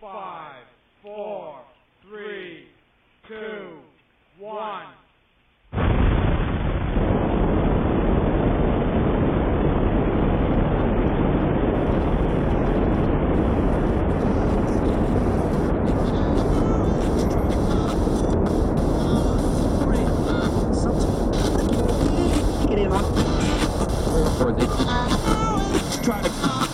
five, four, three, two, one. Try to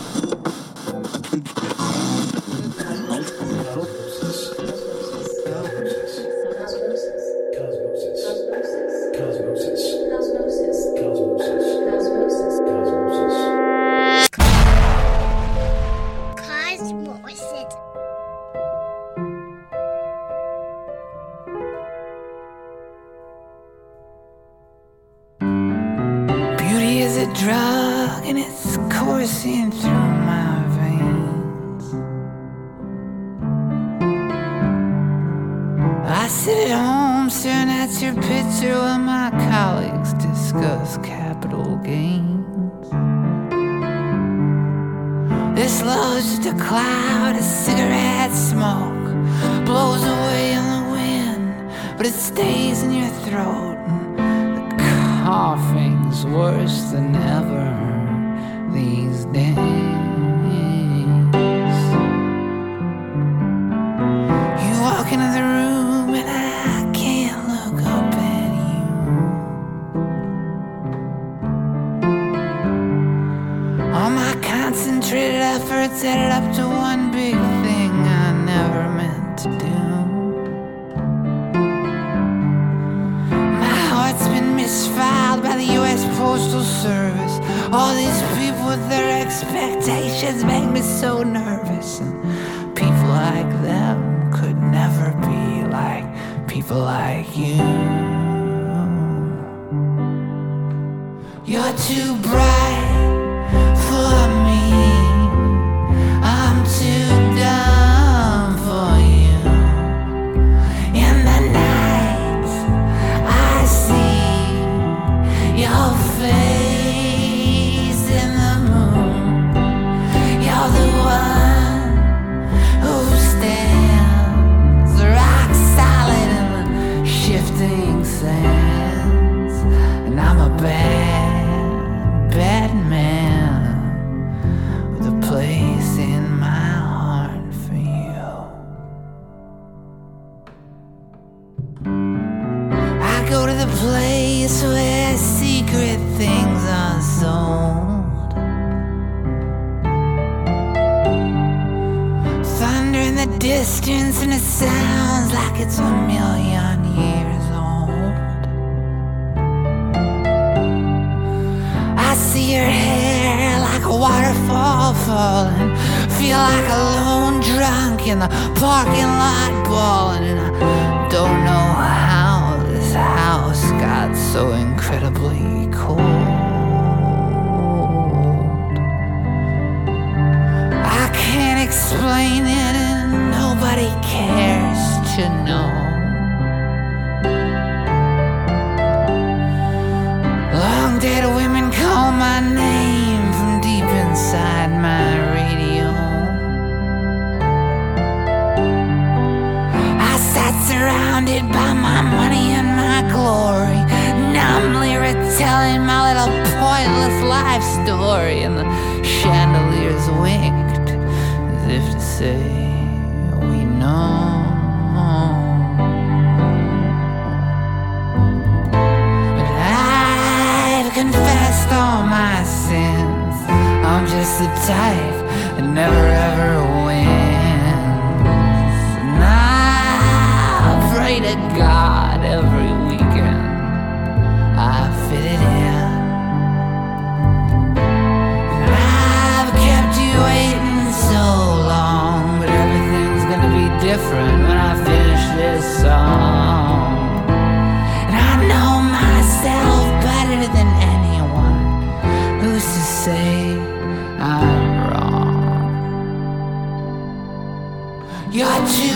surrounded by my money and my glory. Numbly retelling my little pointless life story, and the chandeliers winked as if to say, We know. But I've confessed all my sins. I'm just the type that never ever will. to God every weekend. I fit it in. And I've kept you waiting so long, but everything's gonna be different when I finish this song. And I know myself better than anyone who's to say I'm wrong. You're too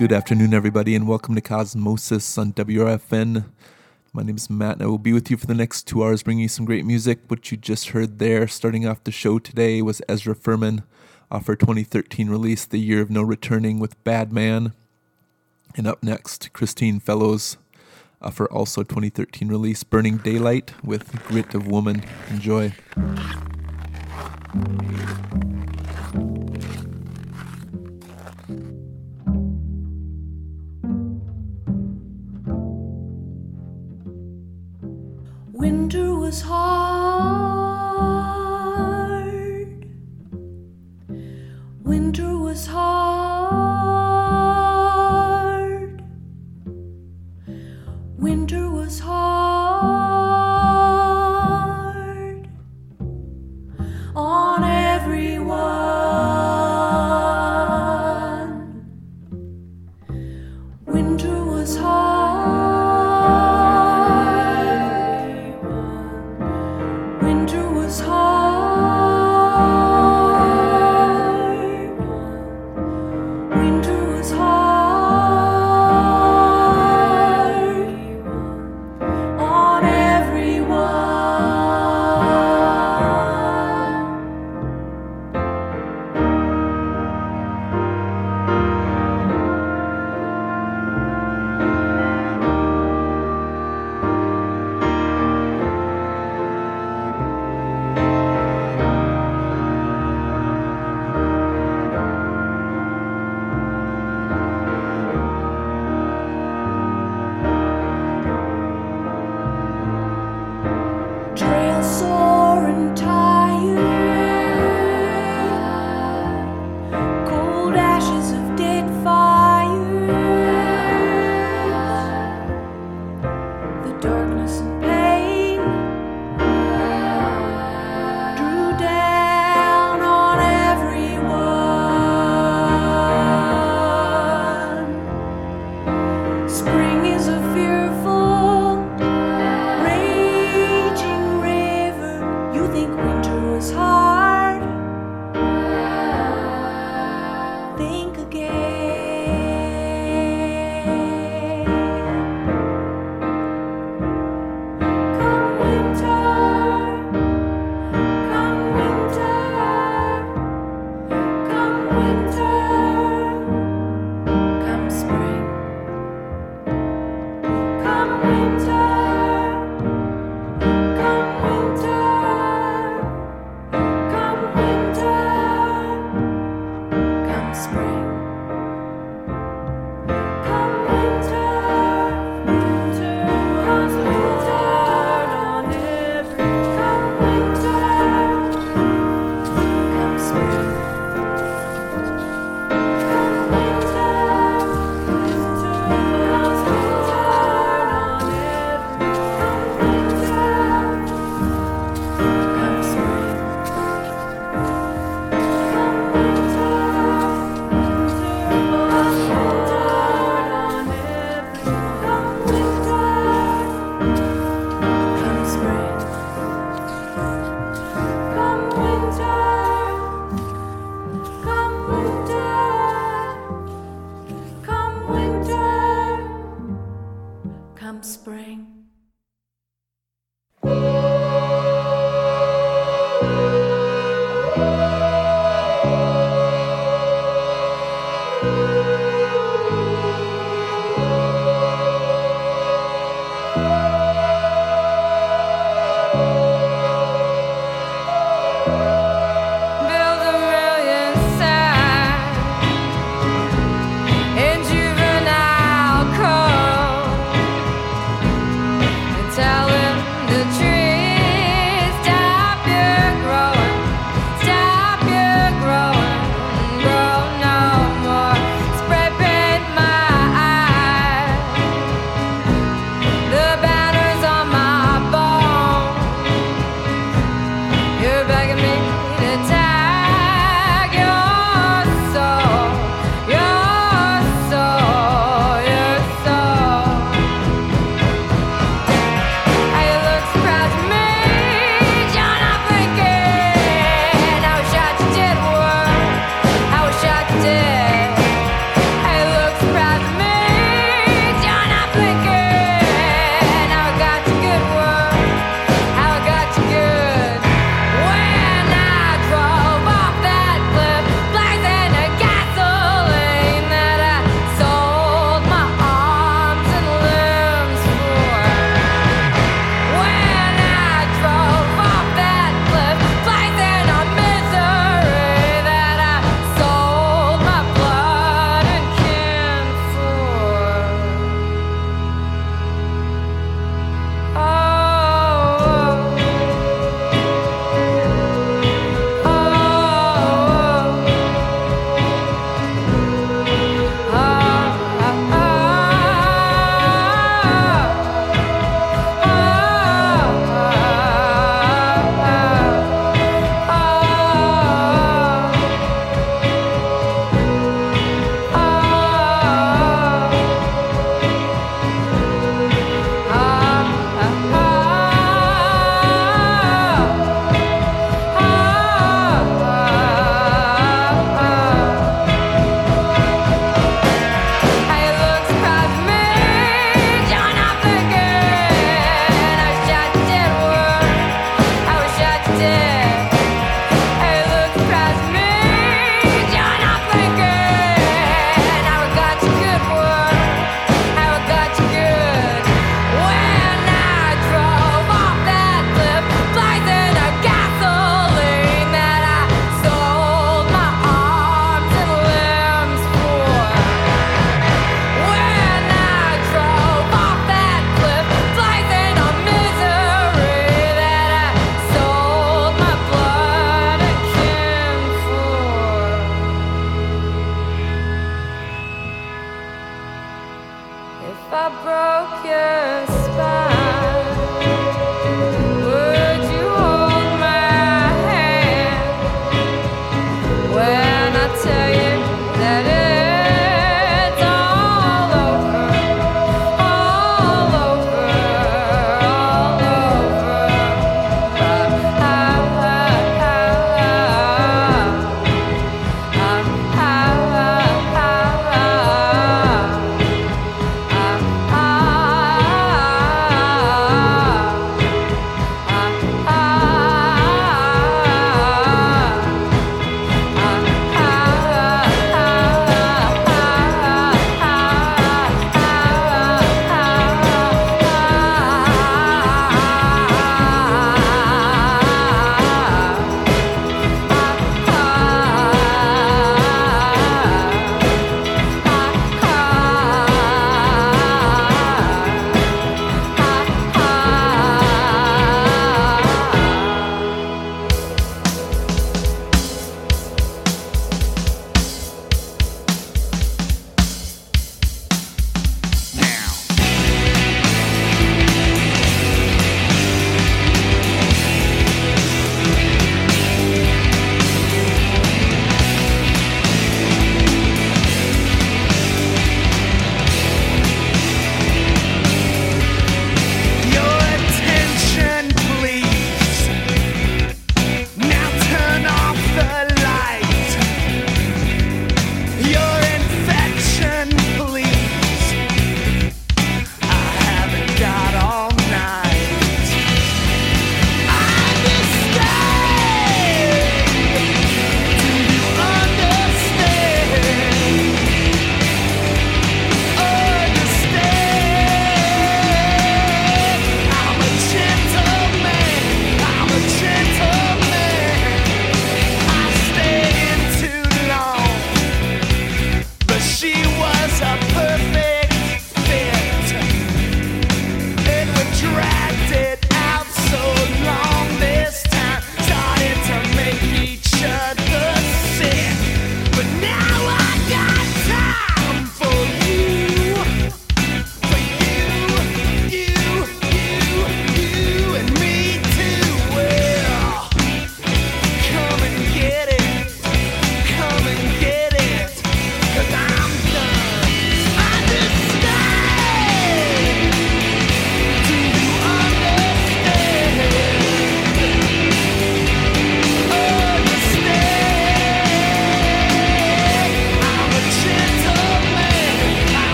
Good afternoon, everybody, and welcome to Cosmosis on WRFN. My name is Matt, and I will be with you for the next two hours, bringing you some great music. What you just heard there, starting off the show today, was Ezra Furman off her 2013 release, The Year of No Returning, with Bad Man. And up next, Christine Fellows off her also 2013 release, Burning Daylight, with Grit of Woman. Enjoy. Winter was hard. Winter was hard. Winter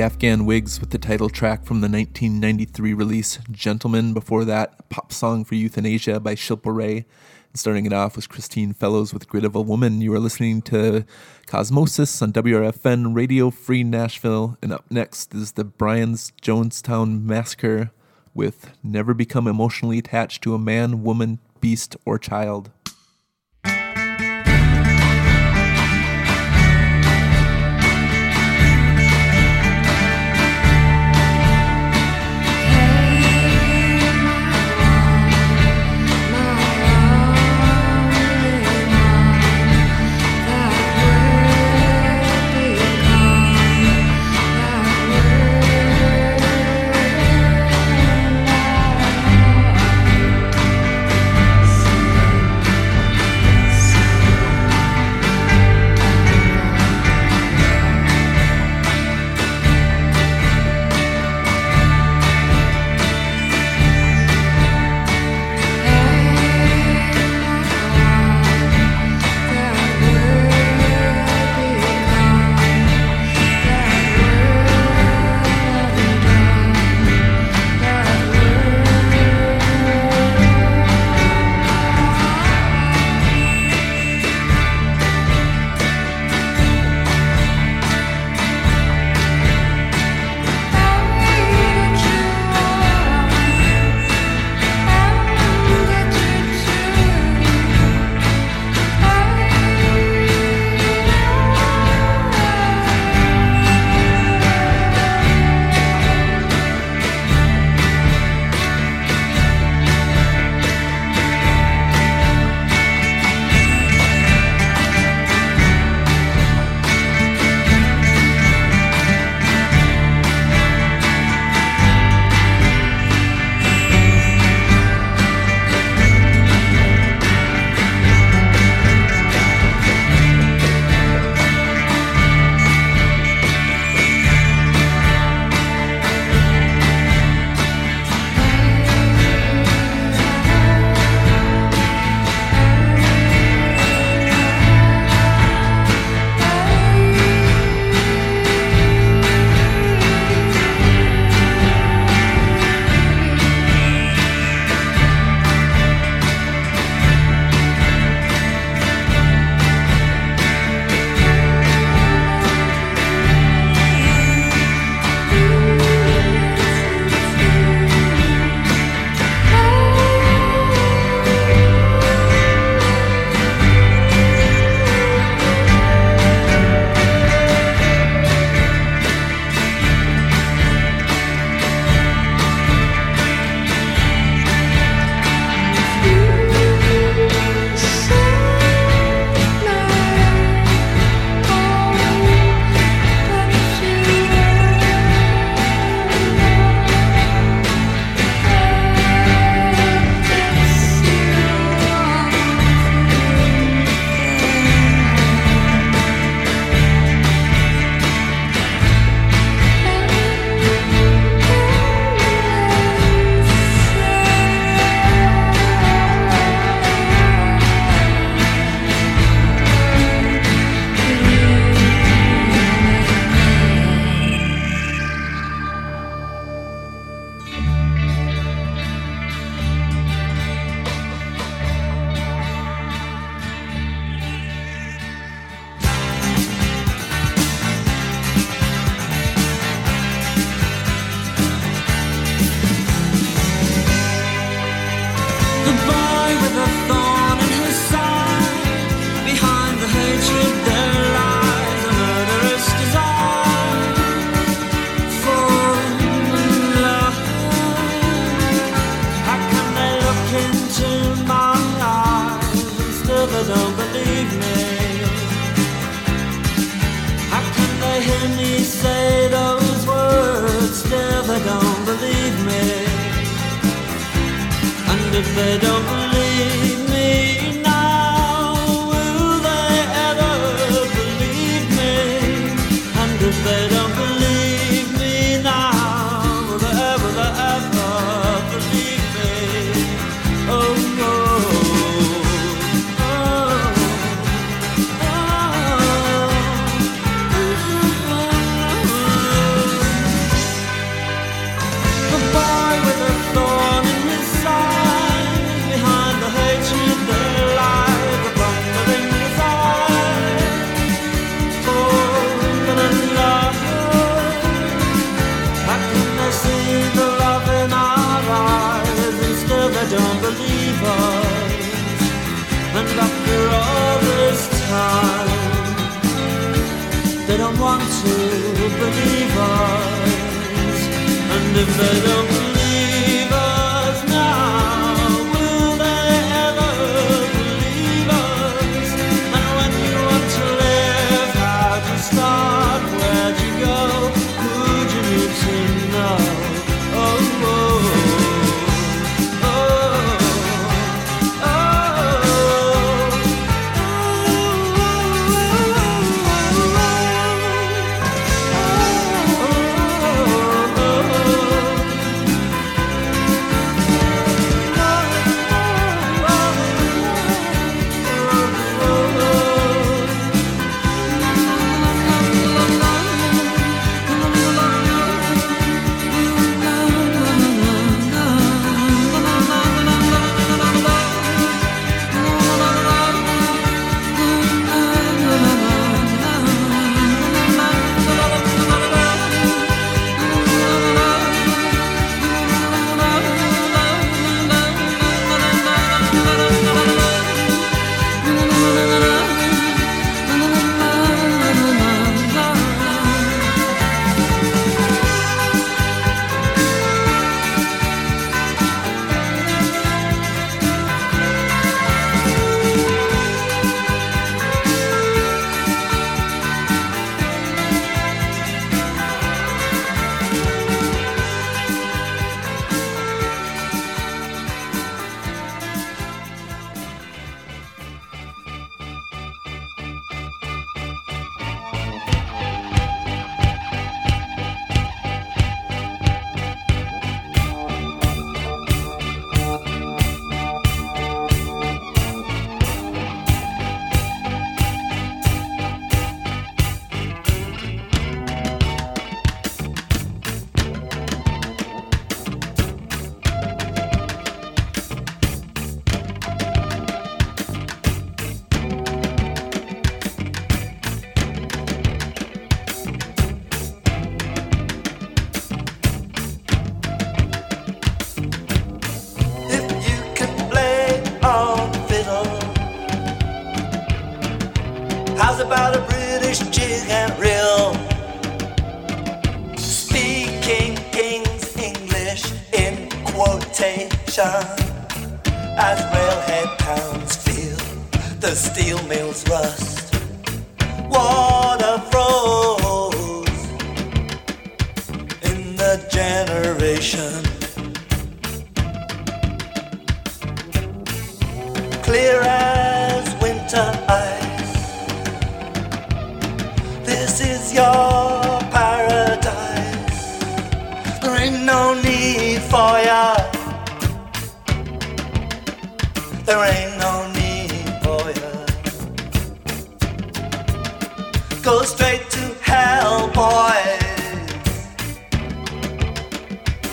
Afghan Whigs with the title track from the 1993 release Gentlemen. Before that, Pop Song for Euthanasia by Shilpa Ray. And starting it off was Christine Fellows with Grid of a Woman. You are listening to Cosmosis on WRFN Radio Free Nashville. And up next is the Brian's Jonestown Massacre with Never Become Emotionally Attached to a Man, Woman, Beast, or Child. Us, and if they don't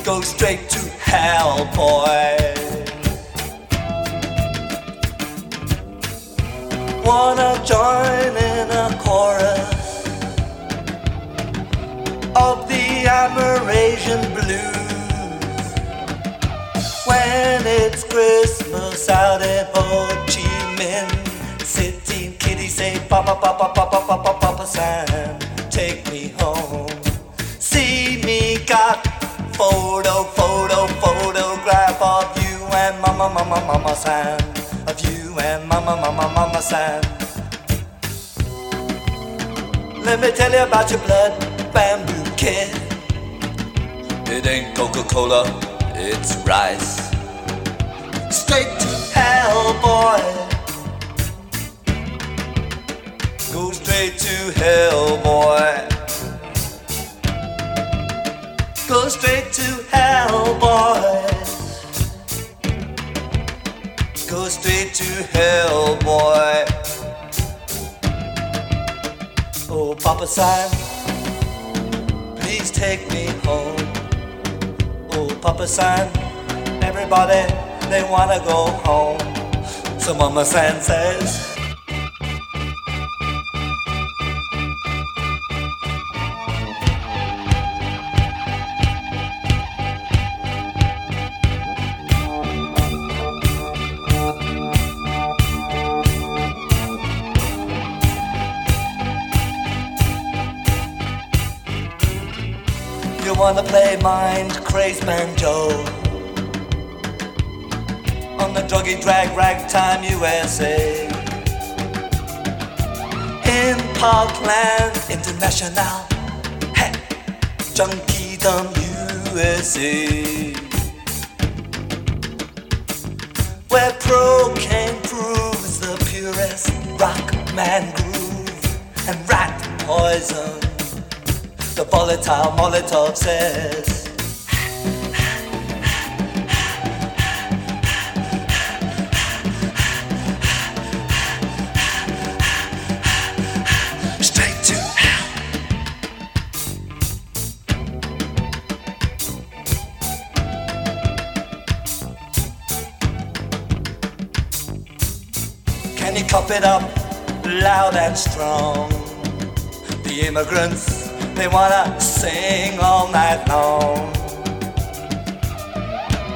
Go straight to hell, boys. wanna join in a chorus of the Amerasian blues when it's Christmas out in Ho Chi Minh City. Kitty say, Papa, Papa, Papa, Papa, Papa San, take me home. See me got photo, photo, photograph of you and Mama, Mama, Mama San. Of you and Mama, Mama, Mama San. Let me tell you about your blood bamboo kid. It ain't Coca Cola, it's rice. Straight to hell, boy. Go straight to hell, boy. Go straight to hell, boy. Go straight to hell, boy. Oh, Papa San, please take me home. Oh, Papa San, everybody, they wanna go home. So Mama San says, mind crazed banjo on the druggy drag ragtime USA. In Parkland International, hey, Junkiedom USA. Where pro cocaine proves the purest rock man groove and rat poison. The volatile Molotov says. Can you cop it up loud and strong? The immigrants, they wanna sing all night long.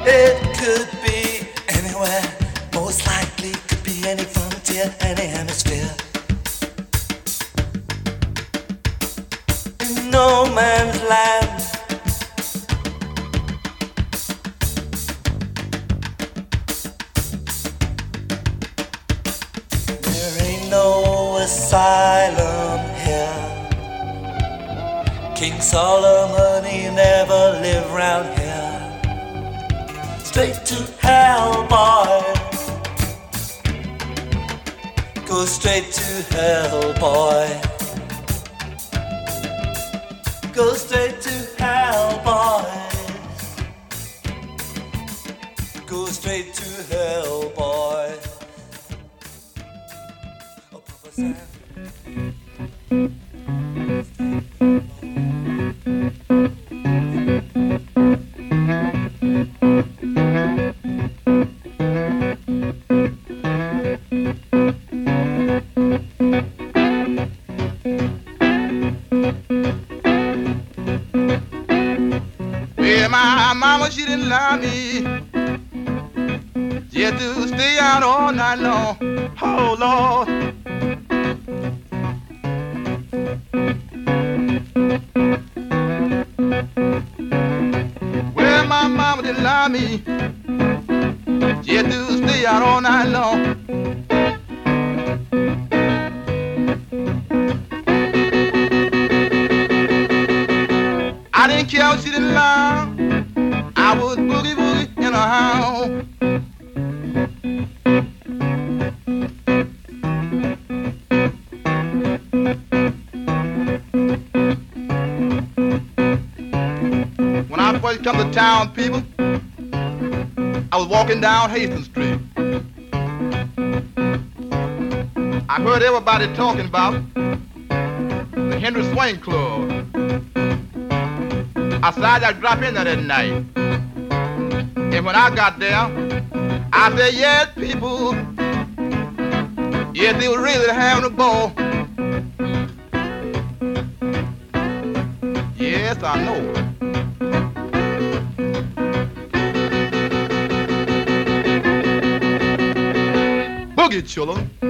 It could be anywhere, most likely could be any frontier, any hemisphere. In no man's land. King Solomon, he never lived round here. Straight to hell, boy. Go straight to hell, boy. Go straight to hell, boys. Go straight to hell, boy. Oh, everybody talking about the Henry Swing Club. I decided I'd drop in there that night. And when I got there, I said, yes, people. Yes, they were really having a ball. Yes, I know. Boogie children.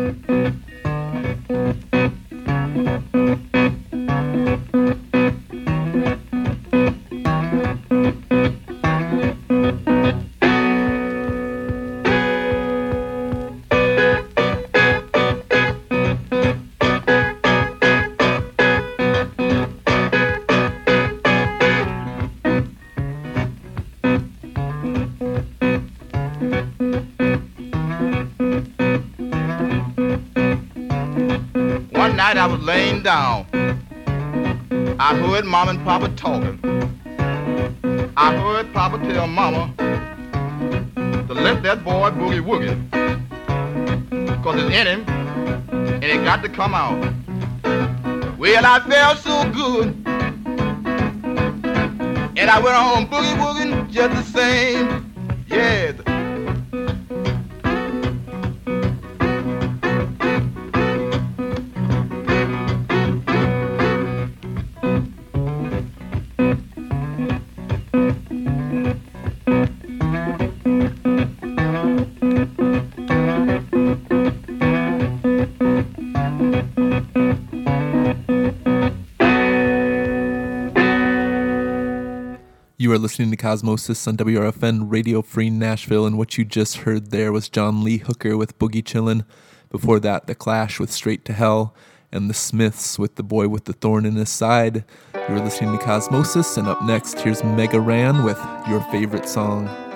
Come. Well, I felt so good. And I went on boogie woogie just the same. You are listening to Cosmosis on WRFN Radio Free Nashville, and what you just heard there was John Lee Hooker with Boogie Chillin'. Before that, The Clash with Straight to Hell, and The Smiths with The Boy with the Thorn in His Side. You are listening to Cosmosis, and up next, here's Mega Ran with Your Favorite Song.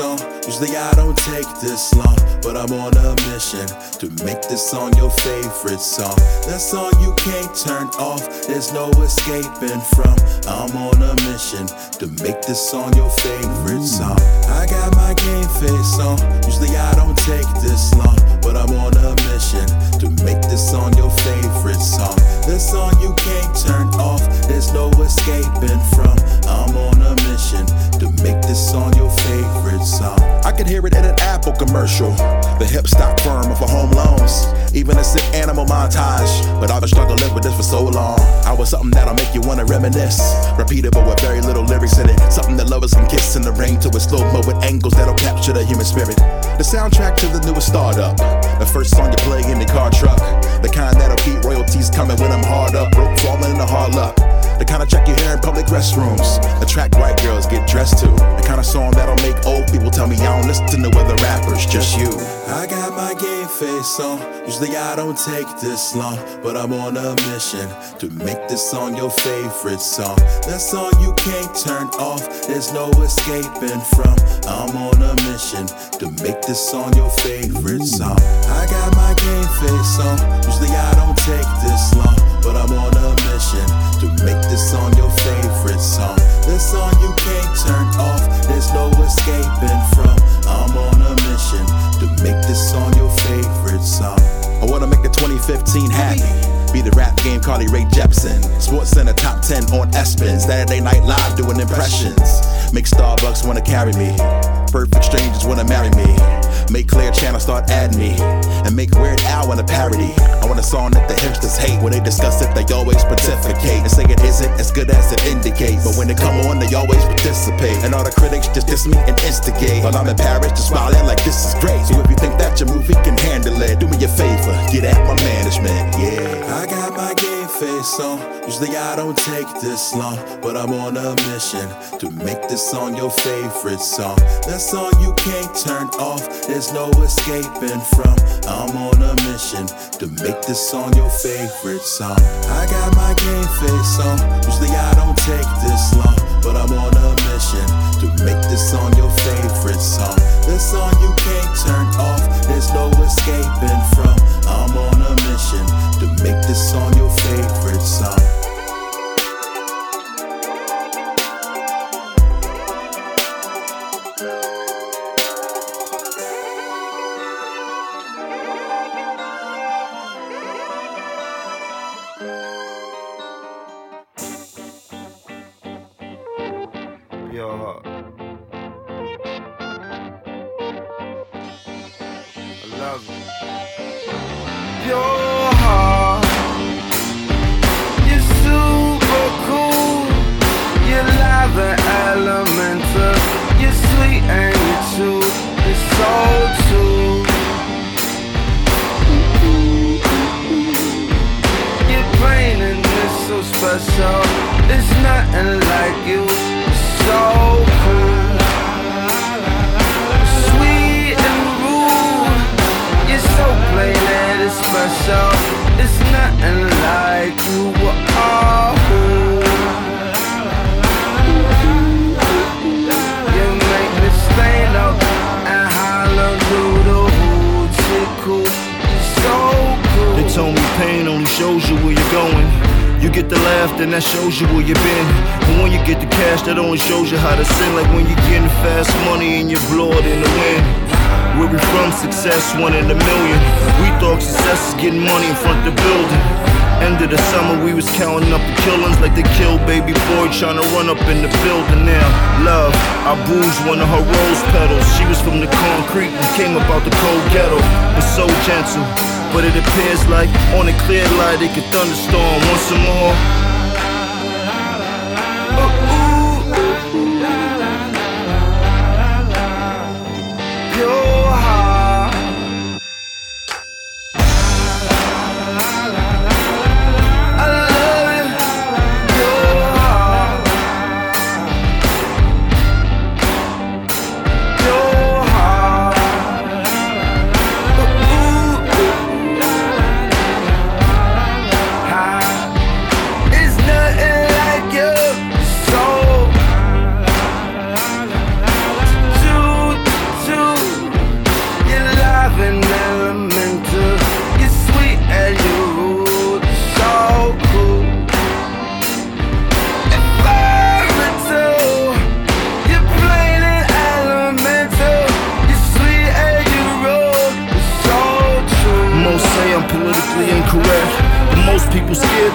On. Usually I don't take this long, but I'm on a mission to make this song your favorite song. That song you can't turn off, there's no escaping from. I'm on a mission to make this song your favorite song. I got my game face on. Usually I don't take this long, but I'm on a mission to make this song your favorite song. That song you can't turn off, there's no escaping from. I'm on a mission to make this song your favorite song. I could hear it in an Apple commercial. The hip stop firm of a home loans. Even a sick animal montage. But I've been struggling with this for so long. I was something that'll make you wanna reminisce. Repeatable with very little lyrics in it. Something that lovers can kiss in the rain to a slow mo with angles that'll capture the human spirit. The soundtrack to the newest startup. The first song you play in the car truck. The kind that'll keep royalties coming when I'm hard up. Broke, falling in the hard luck. The kind of track you hear in public restrooms. The track white girls get dressed to. The kind of song that'll make old people tell me I don't listen to other rappers, just you. I got my game face on. Usually I don't take this long, but I'm on a mission to make this song your favorite song. That song you can't turn off, there's no escaping from. I'm on a mission to make this song your favorite song. I got my game face on. Usually I don't take this long, but I'm on a mission to make this song your favorite song. That song you can't turn off, there's no escaping from. I'm on a mission to make this song your favorite song. I wanna make the 2015 happy. Be the rap game Carly Rae Jepsen. Sports Center top 10 on ESPN. Saturday Night Live doing impressions. Make Starbucks wanna carry me. Perfect strangers wanna marry me. Make Clear Channel start adding me. And make Weird Al wanna parody. I want a song that the hipsters hate. When they discuss it, they always pontificate. And say it isn't as good as it indicates. But when they come on, they always participate. And all the critics just diss me and instigate. While I'm in Paris, just smiling like this is great. So if you think that your movie can handle it, do me a favor, get at my management, yeah. I got my game face on. Usually I don't take this long, but I'm on a mission to make this song your favorite song. That song you can't turn off, there's no escaping from. I'm on a mission to make this song your favorite song. I got my game face on. Usually I don't take this long, but I'm on a mission to make this song your favorite song. That song you can't turn off, there's no escaping from. I'm on a mission to make this song your favorite song. How to sin. Like when you're getting fast money and you blow it in the wind. Where we from, success, one in a million. We thought success is getting money in front of the building. End of the summer, we was counting up the killings like they killed baby boy trying to run up in the building now. Love, I bruised one of her rose petals. She was from the concrete and came up out the cold ghetto. Was so gentle, but it appears like on a clear light it could thunderstorm once more.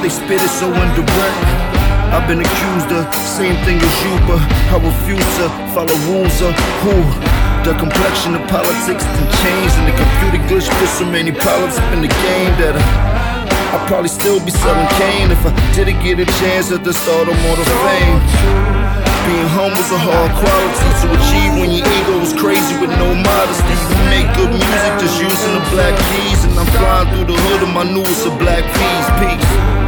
They spit it so indirect. I've been accused of same thing as you, but I refuse to follow rules of who. The complexion of politics can change, and the computer glitch for so many problems up in the game that I, I'd probably still be selling cane if I didn't get a chance at the start of Mortal Fame. Being humble's a hard quality to achieve when your ego is crazy with no modesty. You make good music just using the black keys, and I'm flying through the hood of my newest of black keys. Peace.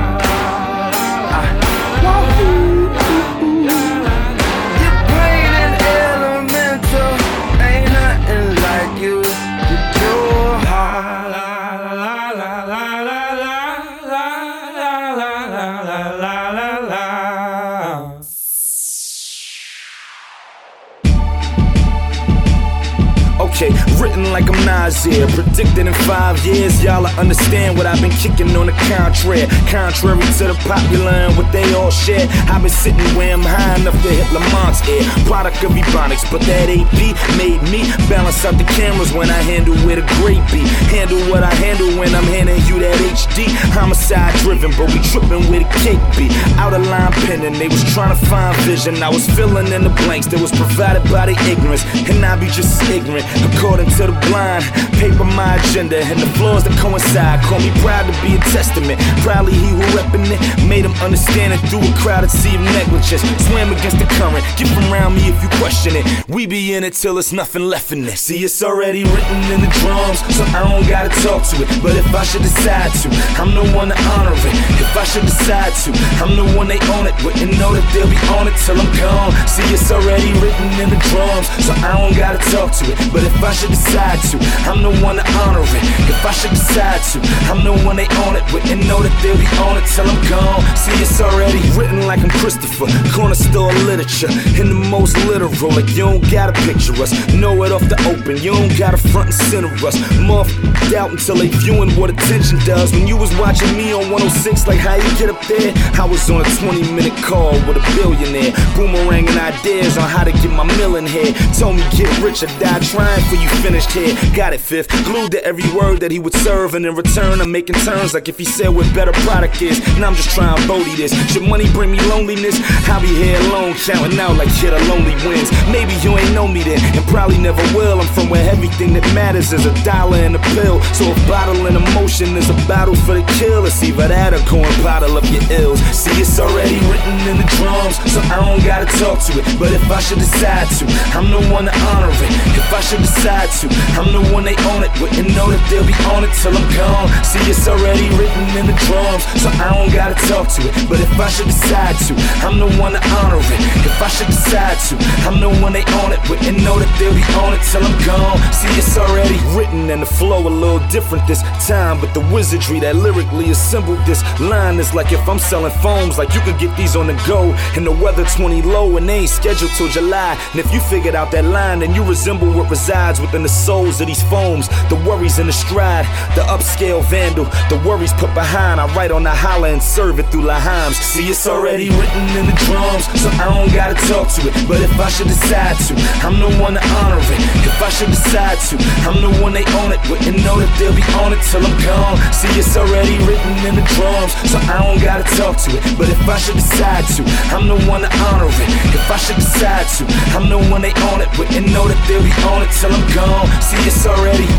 Nasir, predicted in five years, y'all understand what I've been kicking on the contrary. Contrary to the popular and what they all share, I've been sitting where I'm high enough to hit Lamont's ear. Product of Ebonics, but that AP made me balance out the cameras when I handle with a great beat. Handle what I handle when I'm handing you that HD. Homicide driven, but we tripping with a cake beat. Out of line penning, they was trying to find vision. I was filling in the blanks that was provided by the ignorance, and I be just ignorant according to the blind. Paper my agenda and the flaws that coincide. Call me proud to be a testament. Proudly he who reppin' it made him understand it through a crowded sea of negligence. Swam against the current. Get from around me if you question it. We be in it till it's nothing left in it. See, it's already written in the drums, so I don't gotta talk to it. But if I should decide to, I'm the one to honor it. If I should decide to, I'm the one they own it. Wouldn't know that they'll be on it till I'm gone. See, it's already written in the drums, so I don't gotta talk to it. But if I should decide to, I'm the one to honor it. If I should decide to, I'm the one they own it. Wouldn't know that they'll be on it till I'm gone. See, it's already written like I'm Christopher. Corner store literature, in the most literal. Like you don't gotta picture us, know it off the open. You don't gotta front and center us. Muff doubt until they viewing what attention does. When you was watching me on 106, like how you get up there, I was on a 20 minute call with a billionaire, boomeranging ideas on how to get my mill in here. Told me get rich or die trying for you finished here. Got it fifth, glued to every word that he would serve, and in return I'm making turns like if he said what better product is. And I'm just trying to body this. Should money bring me loneliness? I'll be here alone, counting out like shit, a lonely wins. Maybe you ain't know me then, and probably never will. I'm from where everything that matters is a dollar and a pill. So if bottling emotion is a battle for the kill, it's either that or go and bottle up your ills. See, it's already written in the drums, so I don't gotta talk to it. But if I should decide to, I'm the one to honor it. If I should decide to, I'm the one they own it. Wouldn't know that they'll be on it till I'm gone. See, it's already written in the drums, so I don't gotta talk to it. But if I should decide to, I'm the one to honor it. If I should decide to, I'm the one they own it. Wouldn't know that they'll be on it till I'm gone. See, it's already written and the flow a little different this time, but the wizardry that lyrically assembled this line is like if I'm selling foams, like you could get these on the go, and the weather 20 low and they ain't scheduled till July. And if you figured out that line, then you resemble what resides within the souls of these foams. The worries in the stride, the upscale vandal, the worries put behind. I write on the holla and serve it through Lahims. See, it's already written in the drums, so I don't gotta talk to it. But if I should decide to, I'm the one to honor it. If I should decide to, I'm the one they own it. Wouldn't know that they'll be on it till I'm gone. See, it's already written in the drums, so I don't gotta talk to it. But if I should decide to, I'm the one to honor it. If I should decide to, I'm the one they own it. Wouldn't know that they'll be on it till I'm gone. See, it's already.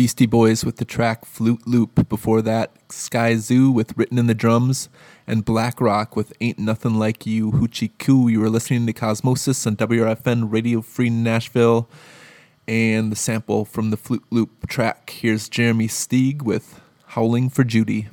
Beastie Boys with the track Flute Loop. Before that, Skyzoo with Written in the Drums, and Black Rock with Ain't Nothing Like You, Hoochie Coo. You were listening to Cosmosis on WRFN Radio Free Nashville, and the sample from the Flute Loop track. Here's Jeremy Steig with Howling for Judy.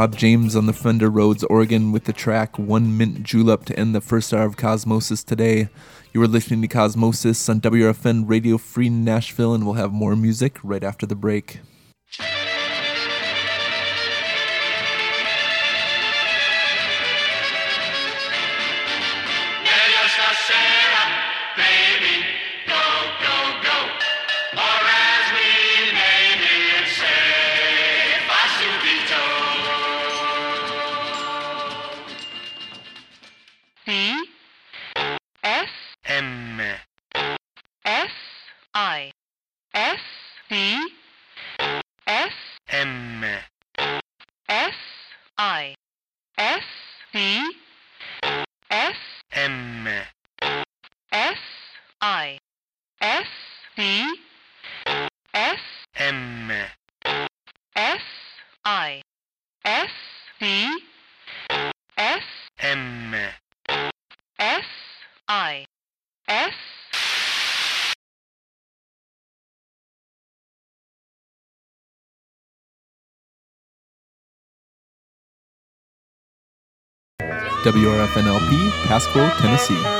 Bob James on the Fender Rhodes organ with the track One Mint Julep to end the first hour of Cosmosis today. You are listening to Cosmosis on WRFN Radio Free Nashville, and we'll have more music right after the break. WRFNLP, Pasquo, Tennessee.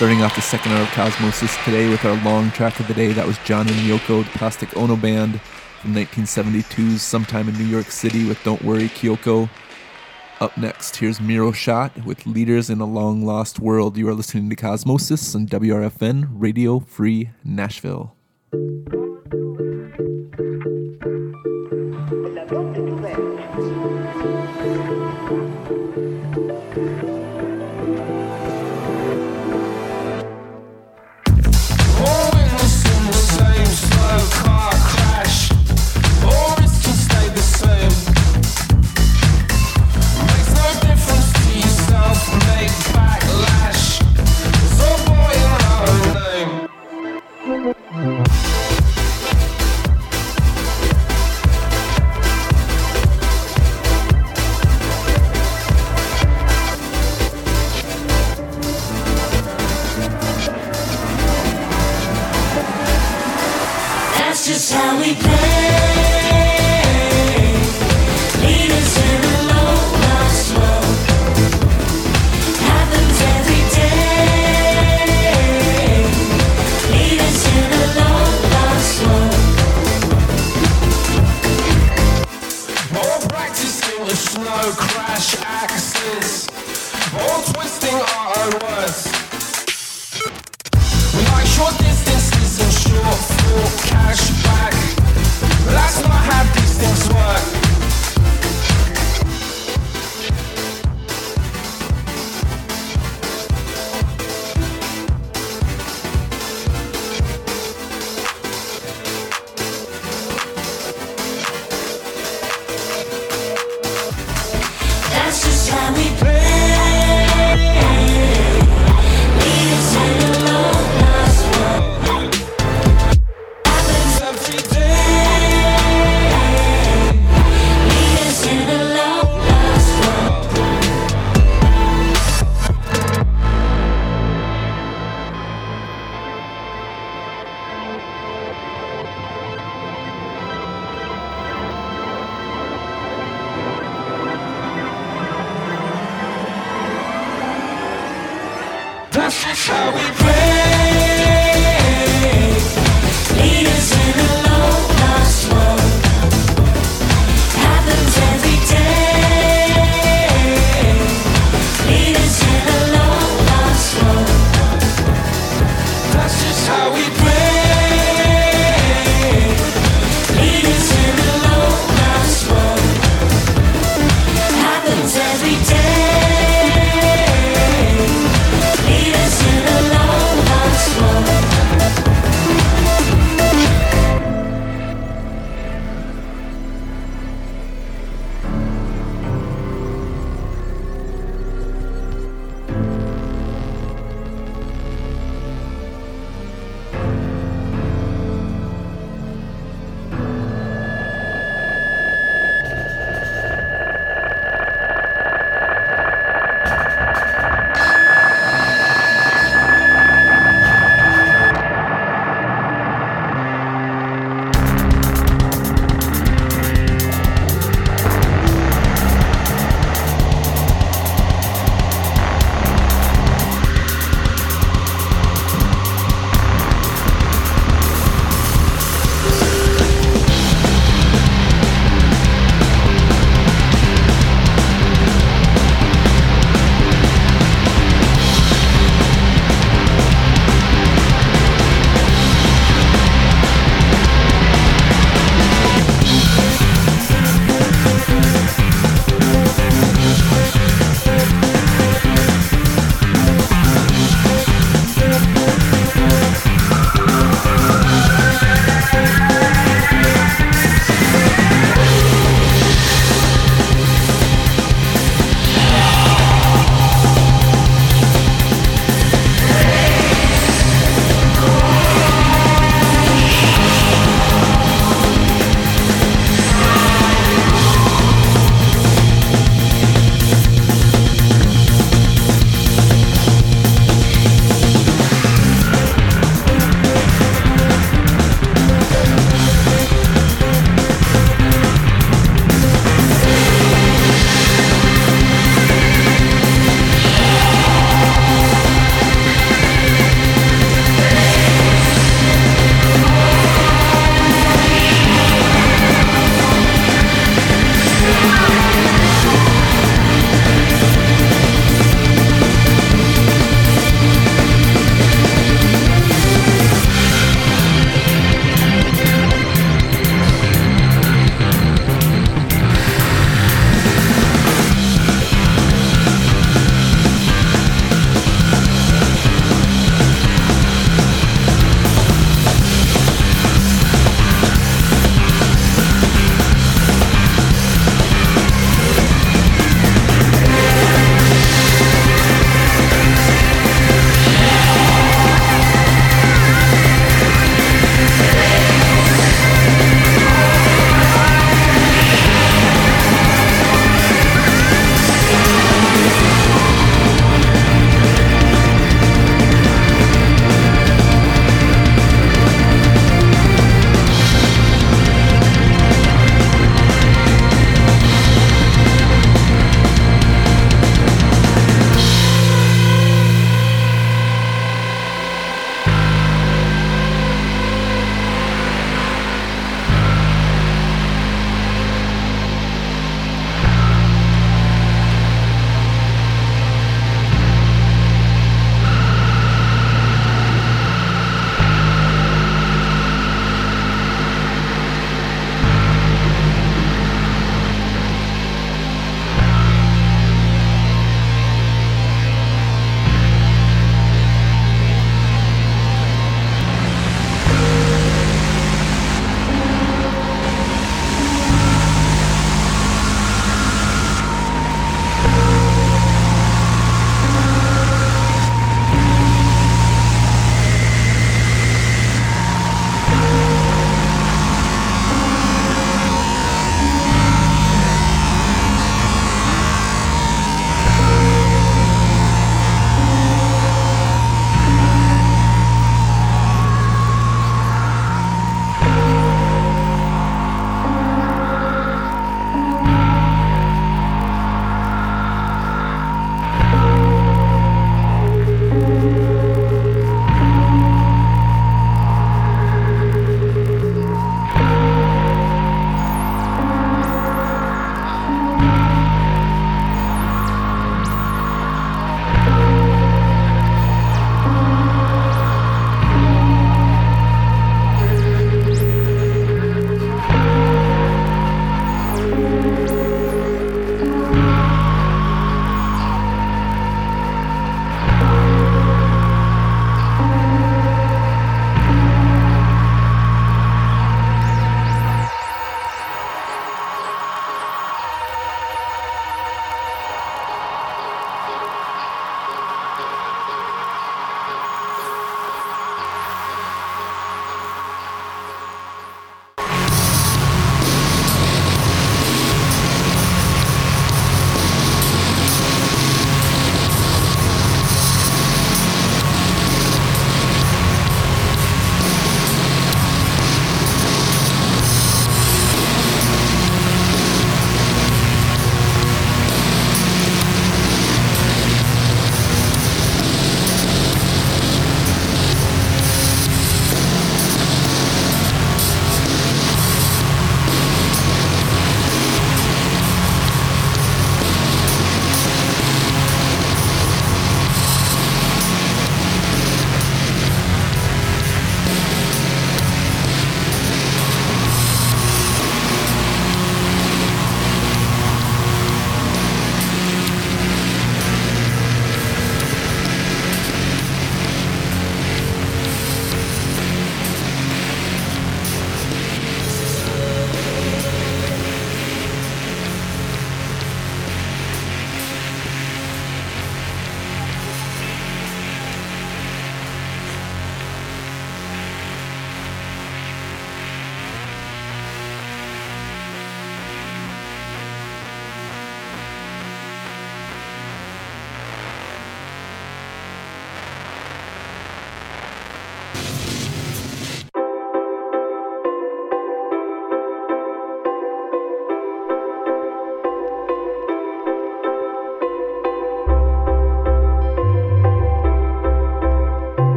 Starting off the second hour of Cosmosis today with our long track of the day, that was John and Yoko, the Plastic Ono Band from 1972's Sometime in New York City with Don't Worry Kyoko. Up next, here's Miro Shot with Leaders in a Long Lost World. You are listening to Cosmosis on WRFN Radio Free Nashville.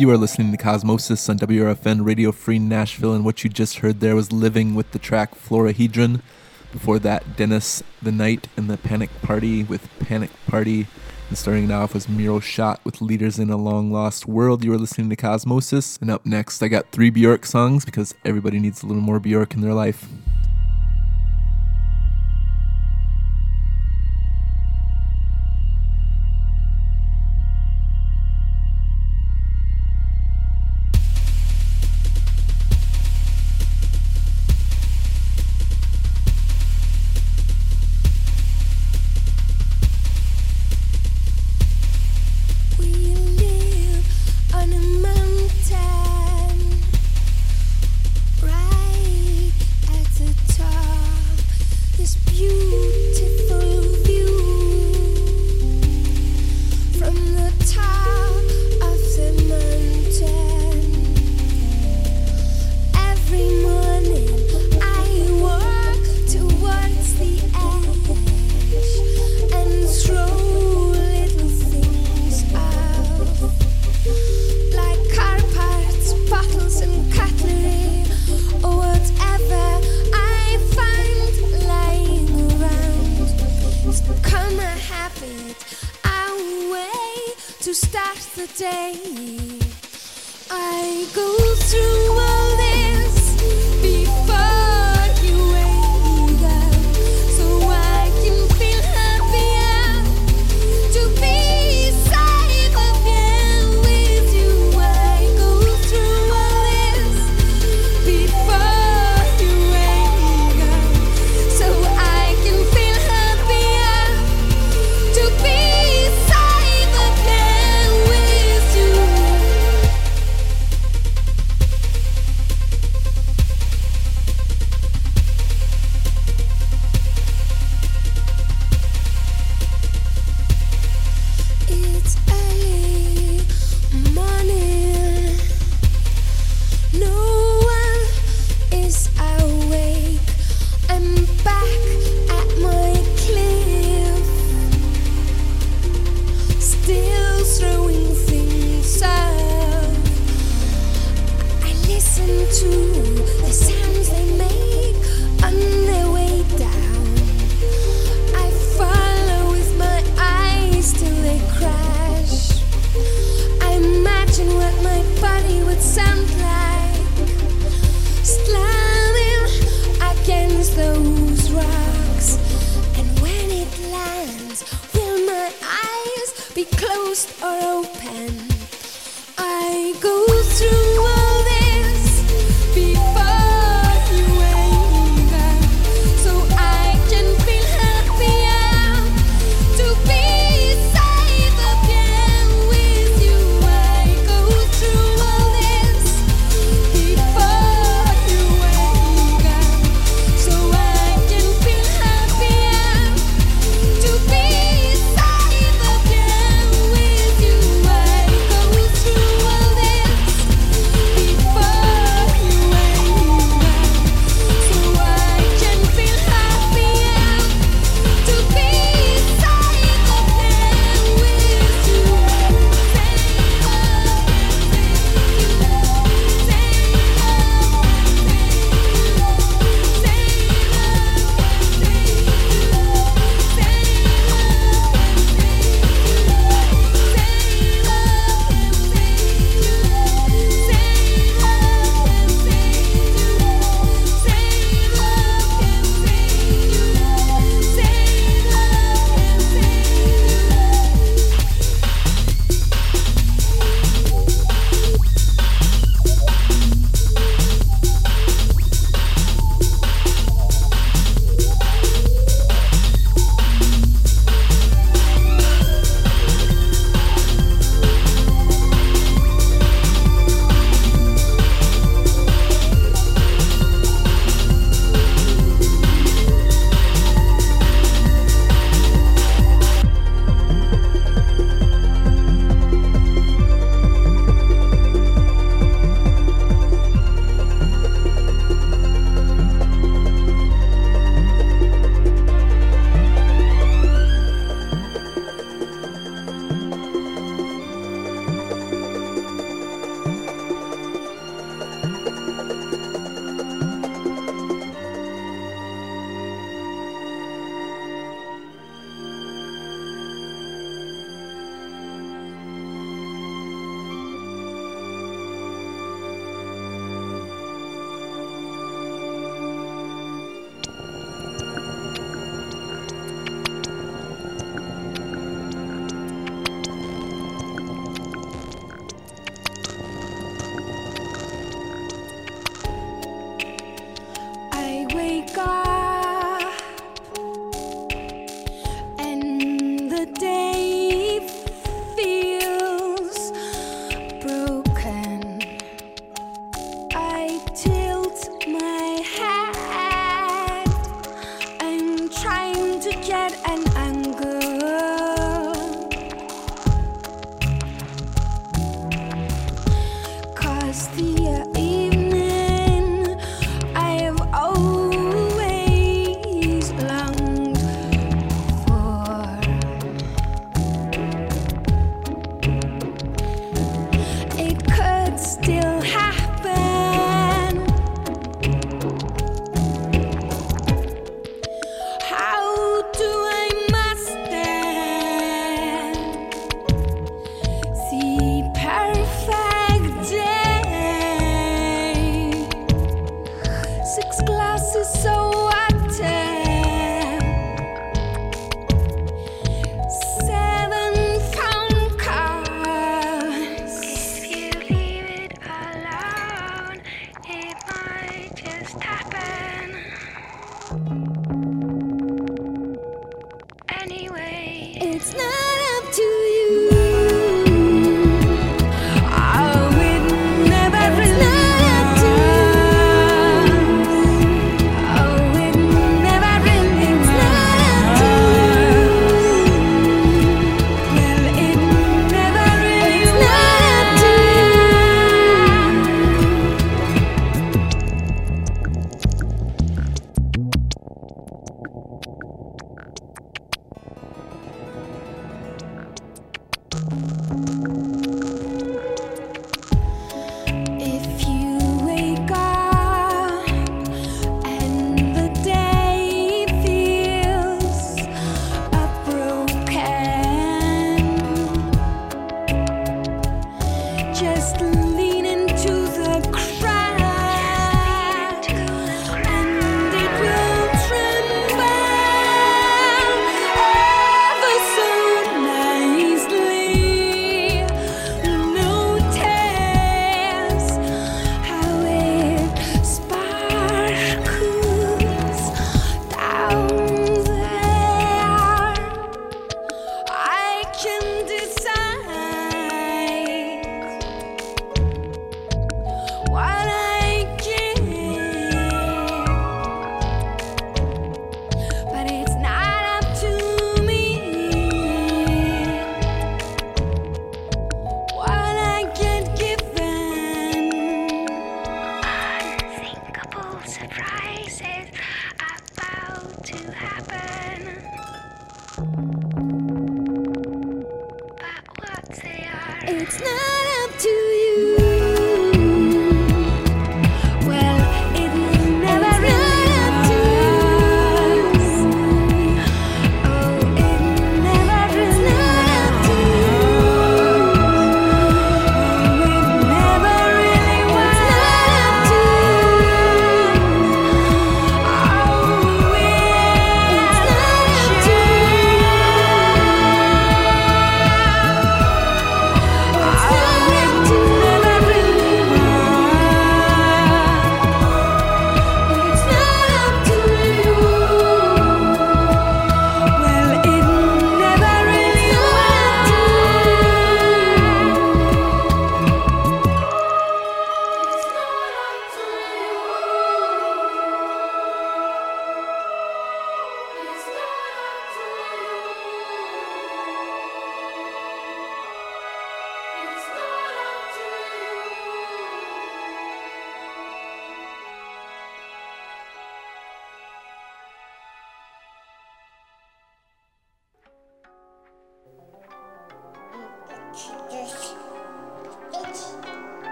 You are listening to Cosmosis on WRFN Radio Free Nashville, and what you just heard there was Living with the track Florahedron. Before that, Dennis the Night and the Panic Party with Panic Party. And starting it off was Miro Shot with Leaders in a Long Lost World. You are listening to Cosmosis. And up next, I got three Bjork songs because everybody needs a little more Bjork in their life.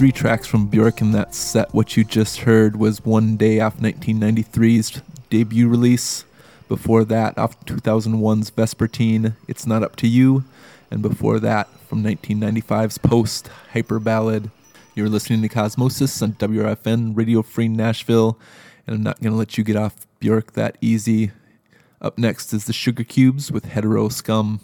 Three tracks from Bjork in that set. What you just heard was One Day off 1993's debut release. Before that, off 2001's Vespertine, It's Not Up to You. And before that, from 1995's Post, Hyperballad. You're listening to Cosmosis on WRFN Radio Free Nashville. And I'm not going to let you get off Bjork that easy. Up next is the Sugarcubes with Hetero Scum.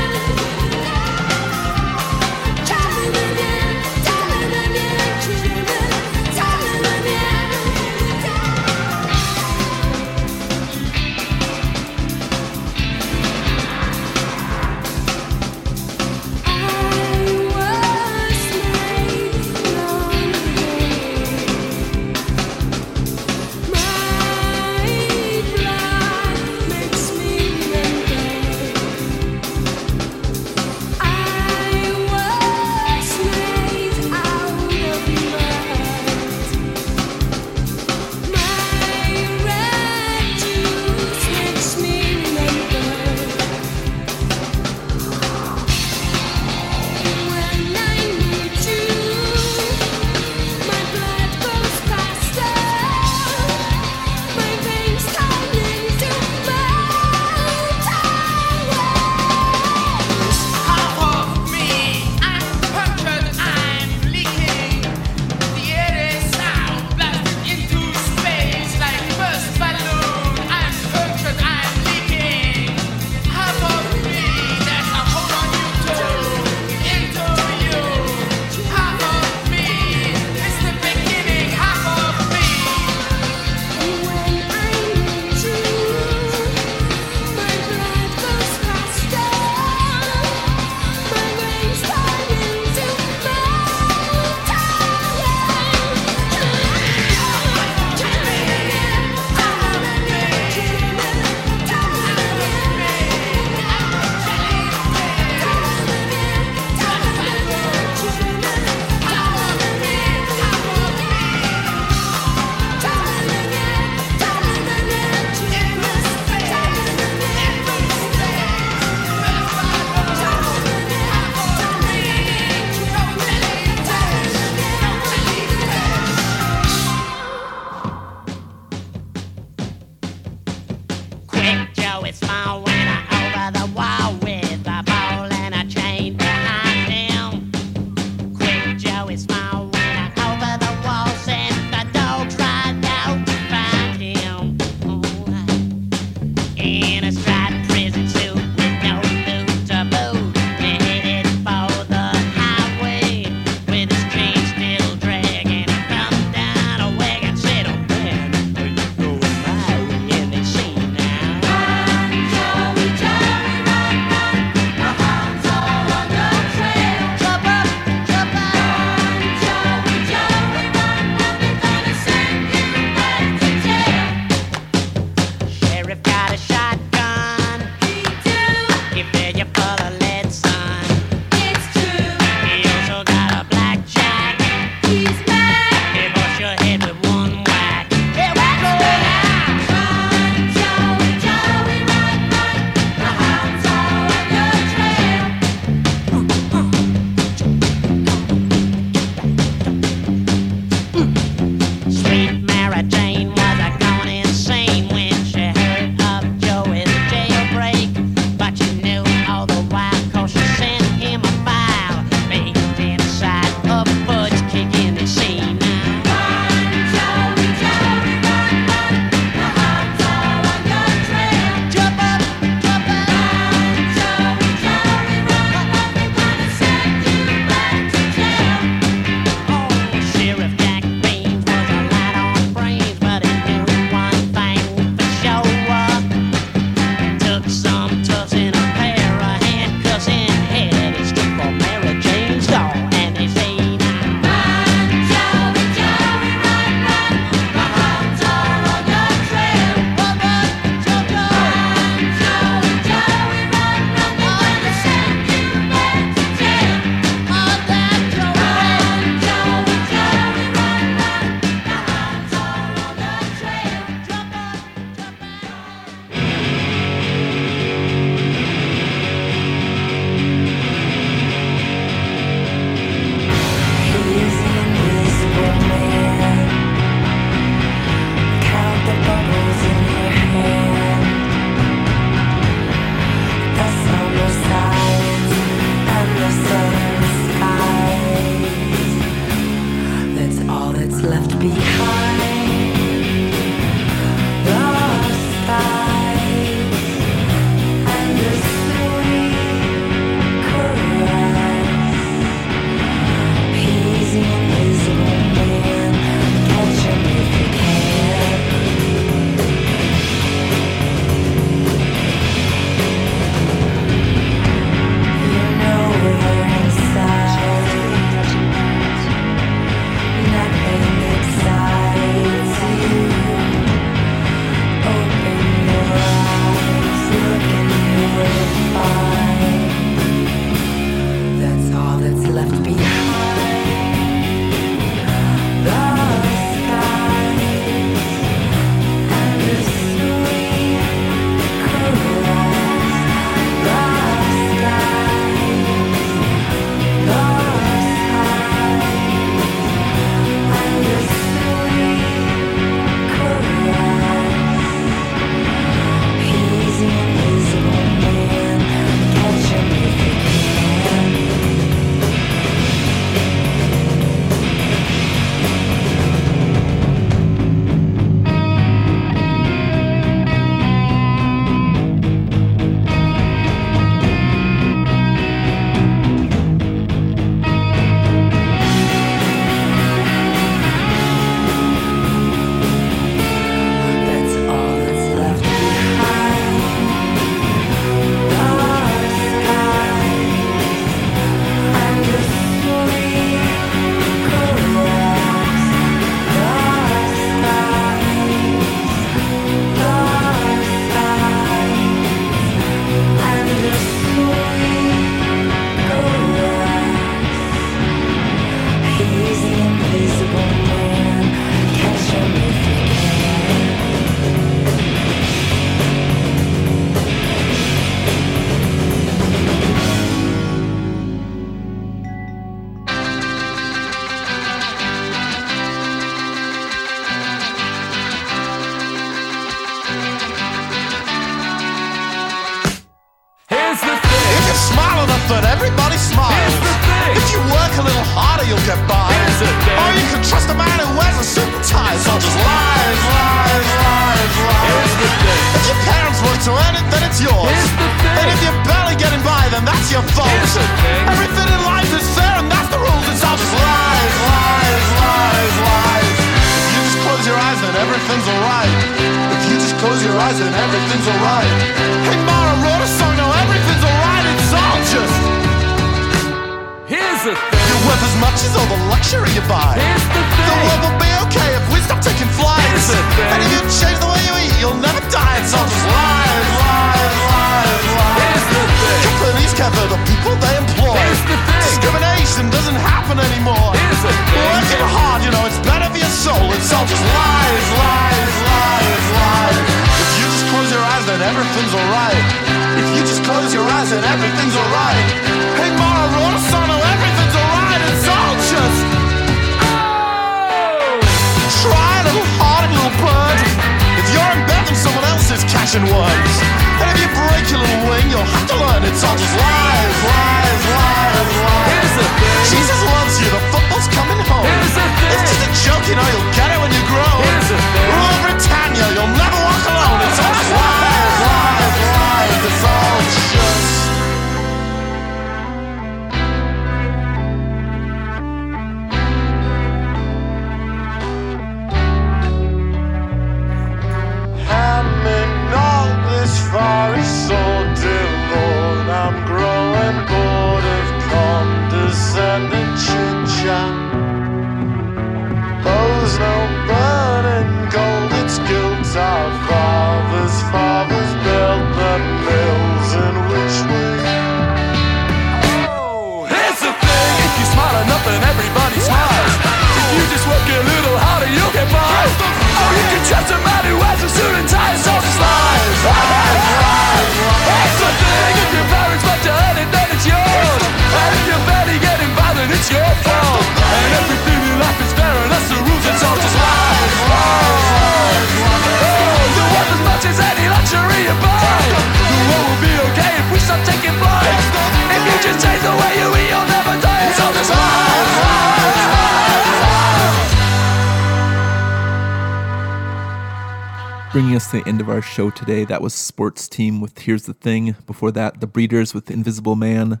That was Sports Team with Here's the Thing. Before that, The Breeders with Invisible Man.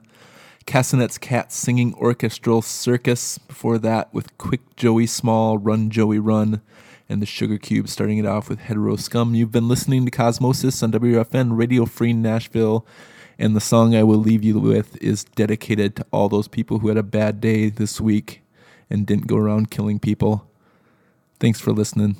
Kasenetz-Katz Singing Orchestral Circus. Before that, with Quick Joey Small, Run Joey Run. And the Sugarcube starting it off with Hetero Scum. You've been listening to Cosmosis on WFN Radio Free Nashville. And the song I will leave you with is dedicated to all those people who had a bad day this week and didn't go around killing people. Thanks for listening.